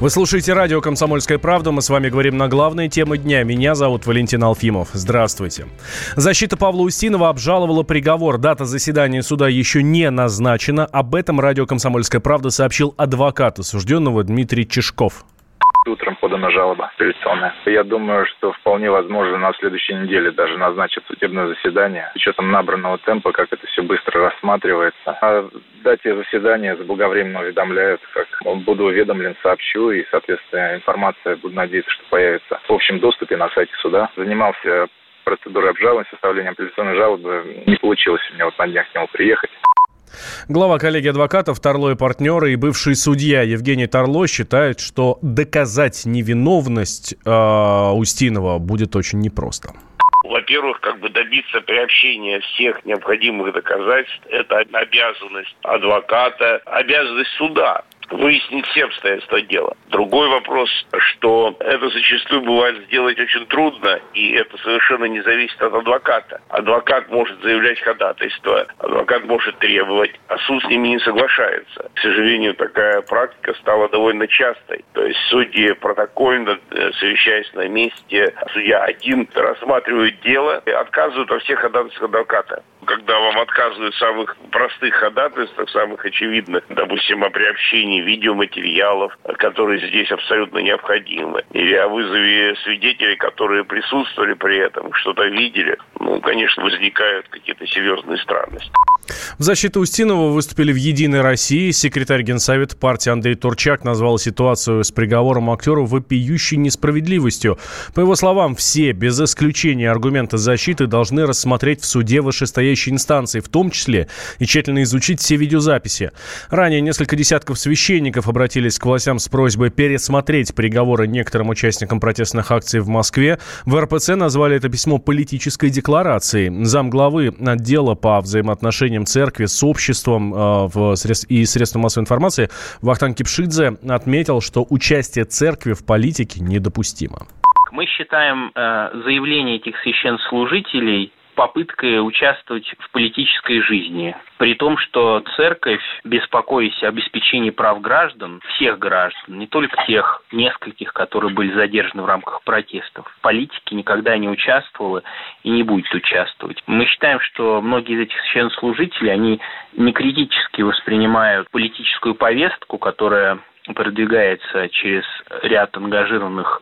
Вы слушаете радио «Комсомольская правда». Мы с вами говорим на главные темы дня. Меня зовут Валентин Алфимов. Здравствуйте. Защита Павла Устинова обжаловала приговор. Дата заседания суда еще не назначена. Об этом радио «Комсомольская правда» сообщил адвокат осужденного Дмитрий Чешков утром подана жалоба апелляционная. Я думаю, что вполне возможно на следующей неделе даже назначат судебное заседание. С учетом набранного темпа, как это все быстро рассматривается. О дате заседания заблаговременно уведомляют, как буду уведомлен, сообщу, и, соответственно, информация, буду надеяться, что появится в общем доступе на сайте суда. Занимался процедурой обжалования, составлением апелляционной жалобы. Не получилось у меня вот на днях к нему приехать. Глава коллегии адвокатов Тарло и партнеры и бывший судья Евгений Тарло считает, что доказать невиновность э, Устинова будет очень непросто во-первых, как бы добиться приобщения всех необходимых доказательств. Это обязанность адвоката, обязанность суда выяснить все обстоятельства дела. Другой вопрос, что это зачастую бывает сделать очень трудно, и это совершенно не зависит от адвоката. Адвокат может заявлять ходатайство, адвокат может требовать, а суд с ними не соглашается. К сожалению, такая практика стала довольно частой. То есть судьи протокольно, э, совещаясь на месте, судья один рассматривает дело и отказывают во всех ходатайствах адвоката когда вам отказывают в самых простых ходатайствах, самых очевидных, допустим, о приобщении видеоматериалов, которые здесь абсолютно необходимы, или о вызове свидетелей, которые присутствовали при этом, что-то видели, ну, конечно, возникают какие-то серьезные странности. В защиту Устинова выступили в «Единой России». Секретарь Генсовета партии Андрей Турчак назвал ситуацию с приговором актеру вопиющей несправедливостью. По его словам, все, без исключения аргументы защиты, должны рассмотреть в суде вышестоящей инстанции, в том числе и тщательно изучить все видеозаписи. Ранее несколько десятков священников обратились к властям с просьбой пересмотреть приговоры некоторым участникам протестных акций в Москве. В РПЦ назвали это письмо политической декларацией. Замглавы отдела по взаимоотношениям отношениям церкви с обществом э, в средств, и средством массовой информации, Вахтанг Кипшидзе отметил, что участие церкви в политике недопустимо. Мы считаем э, заявление этих священнослужителей попыткой участвовать в политической жизни. При том, что церковь, беспокоясь о обеспечении прав граждан, всех граждан, не только тех нескольких, которые были задержаны в рамках протестов, в политике никогда не участвовала и не будет участвовать. Мы считаем, что многие из этих священнослужителей, они не критически воспринимают политическую повестку, которая продвигается через ряд ангажированных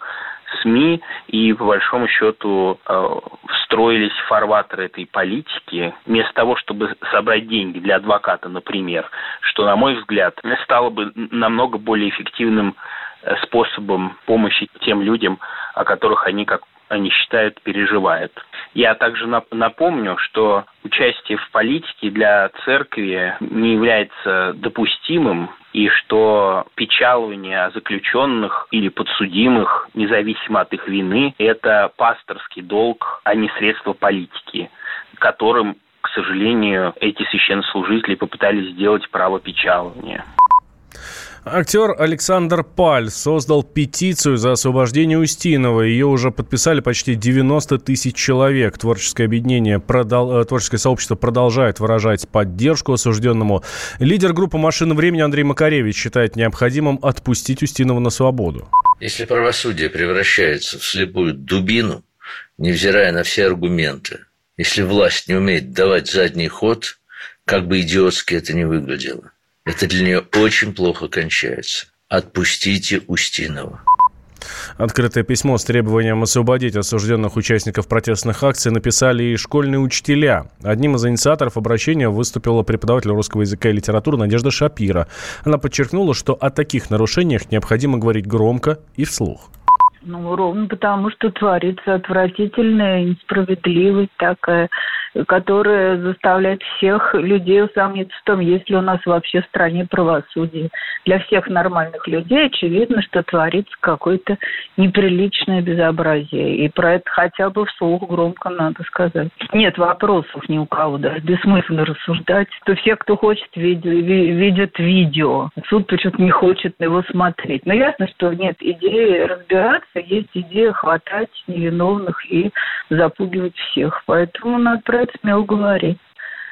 СМИ и, по большому счету, э, встроились в фарватер этой политики, вместо того, чтобы собрать деньги для адвоката, например, что, на мой взгляд, стало бы намного более эффективным э, способом помощи тем людям, о которых они, как они считают, переживают. Я также напомню, что участие в политике для церкви не является допустимым и что печалование заключенных или подсудимых, независимо от их вины, это пасторский долг, а не средство политики, которым, к сожалению, эти священнослужители попытались сделать право печалования. Актер Александр Паль создал петицию за освобождение Устинова. Ее уже подписали почти 90 тысяч человек. Творческое объединение, продол... Э, творческое сообщество продолжает выражать поддержку осужденному. Лидер группы «Машина времени» Андрей Макаревич считает необходимым отпустить Устинова на свободу. Если правосудие превращается в слепую дубину, невзирая на все аргументы, если власть не умеет давать задний ход, как бы идиотски это ни выглядело – это для нее очень плохо кончается. Отпустите Устинова. Открытое письмо с требованием освободить осужденных участников протестных акций написали и школьные учителя. Одним из инициаторов обращения выступила преподаватель русского языка и литературы Надежда Шапира. Она подчеркнула, что о таких нарушениях необходимо говорить громко и вслух. Ну, ровно потому, что творится отвратительная несправедливость такая которая заставляет всех людей усомниться в том, есть ли у нас вообще в стране правосудие. Для всех нормальных людей очевидно, что творится какое-то неприличное безобразие. И про это хотя бы вслух громко надо сказать. Нет вопросов ни у кого, даже бессмысленно рассуждать. То все, кто хочет, видят, видят видео. Суд почему-то не хочет его смотреть. Но ясно, что нет идеи разбираться, есть идея хватать невиновных и запугивать всех. Поэтому надо про это смело говорить.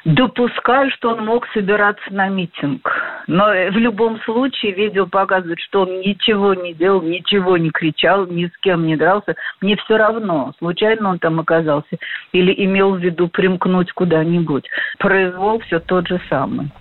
Допускаю, что он мог собираться на митинг. Но в любом случае видео показывает, что он ничего не делал, ничего не кричал, ни с кем не дрался. Мне все равно, случайно он там оказался или имел в виду примкнуть куда-нибудь. Произвол все тот же самый.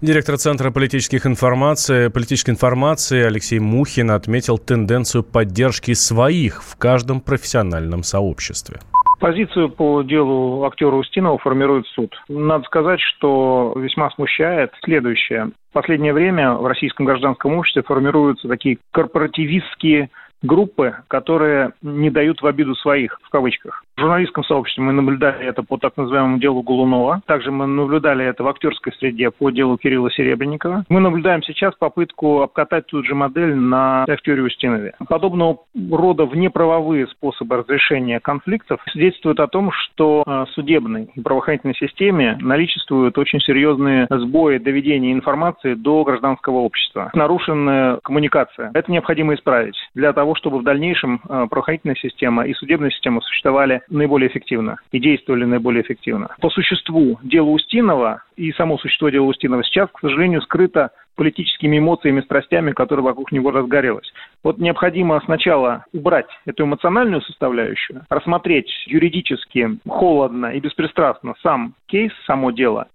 Директор Центра политических информации, политической информации Алексей Мухин отметил тенденцию поддержки своих в каждом профессиональном сообществе. Позицию по делу актера Устинова формирует суд. Надо сказать, что весьма смущает следующее. В последнее время в российском гражданском обществе формируются такие корпоративистские группы, которые не дают в обиду своих, в кавычках. В журналистском сообществе мы наблюдали это по так называемому делу Гулунова. Также мы наблюдали это в актерской среде по делу Кирилла Серебренникова. Мы наблюдаем сейчас попытку обкатать ту же модель на актере Устинове. Подобного рода внеправовые способы разрешения конфликтов свидетельствуют о том, что э, судебной и правоохранительной системе наличествуют очень серьезные сбои доведения информации до гражданского общества. Нарушенная коммуникация. Это необходимо исправить для того, чтобы в дальнейшем э, правоохранительная система и судебная система существовали наиболее эффективно и действовали наиболее эффективно. По существу дела Устинова и само существо дела Устинова сейчас, к сожалению, скрыто политическими эмоциями, страстями, которые вокруг него разгорелось. Вот необходимо сначала убрать эту эмоциональную составляющую, рассмотреть юридически, холодно и беспристрастно сам кейс, само дело,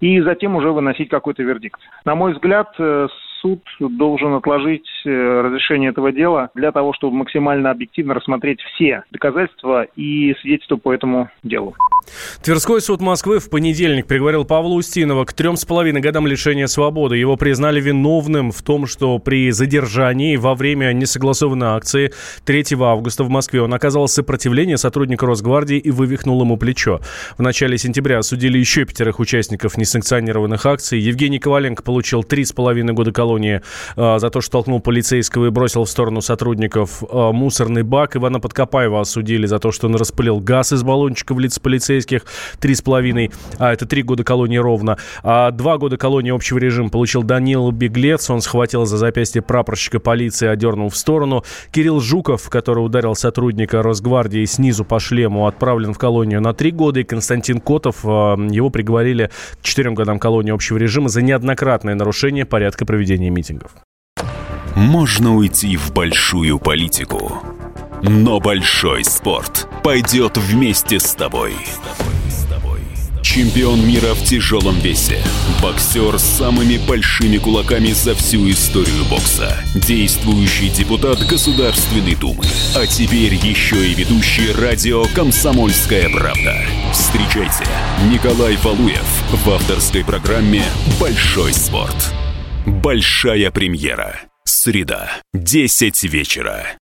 и затем уже выносить какой-то вердикт. На мой взгляд, э, суд должен отложить э, разрешение этого дела для того, чтобы максимально объективно рассмотреть все доказательства и свидетельства по этому делу. Тверской суд Москвы в понедельник приговорил Павла Устинова к трем с половиной годам лишения свободы. Его признали виновным в том, что при задержании во время несогласованной акции 3 августа в Москве он оказал сопротивление сотрудника Росгвардии и вывихнул ему плечо. В начале сентября осудили еще пятерых участников несанкционированных акций. Евгений Коваленко получил три с половиной года колонии э, за то, что толкнул полицейского и бросил в сторону сотрудников э, мусорный бак. Ивана Подкопаева осудили за то, что он распылил газ из баллончика в лицо полицейских три с половиной, а это три года колонии ровно. А два года колонии общего режима получил Данил Беглец, он схватил за запястье прапорщика полиции, одернул в сторону. Кирилл Жуков, который ударил сотрудника Росгвардии снизу по шлему, отправлен в колонию на три года. И Константин Котов, а, его приговорили к четырем годам колонии общего режима за неоднократное нарушение порядка проведения митингов. Можно уйти в большую политику но большой спорт пойдет вместе с тобой. Чемпион мира в тяжелом весе. Боксер с самыми большими кулаками за всю историю бокса. Действующий депутат Государственной Думы. А теперь еще и ведущий радио «Комсомольская правда». Встречайте Николай Валуев в авторской программе «Большой спорт». Большая премьера. Среда. 10 вечера.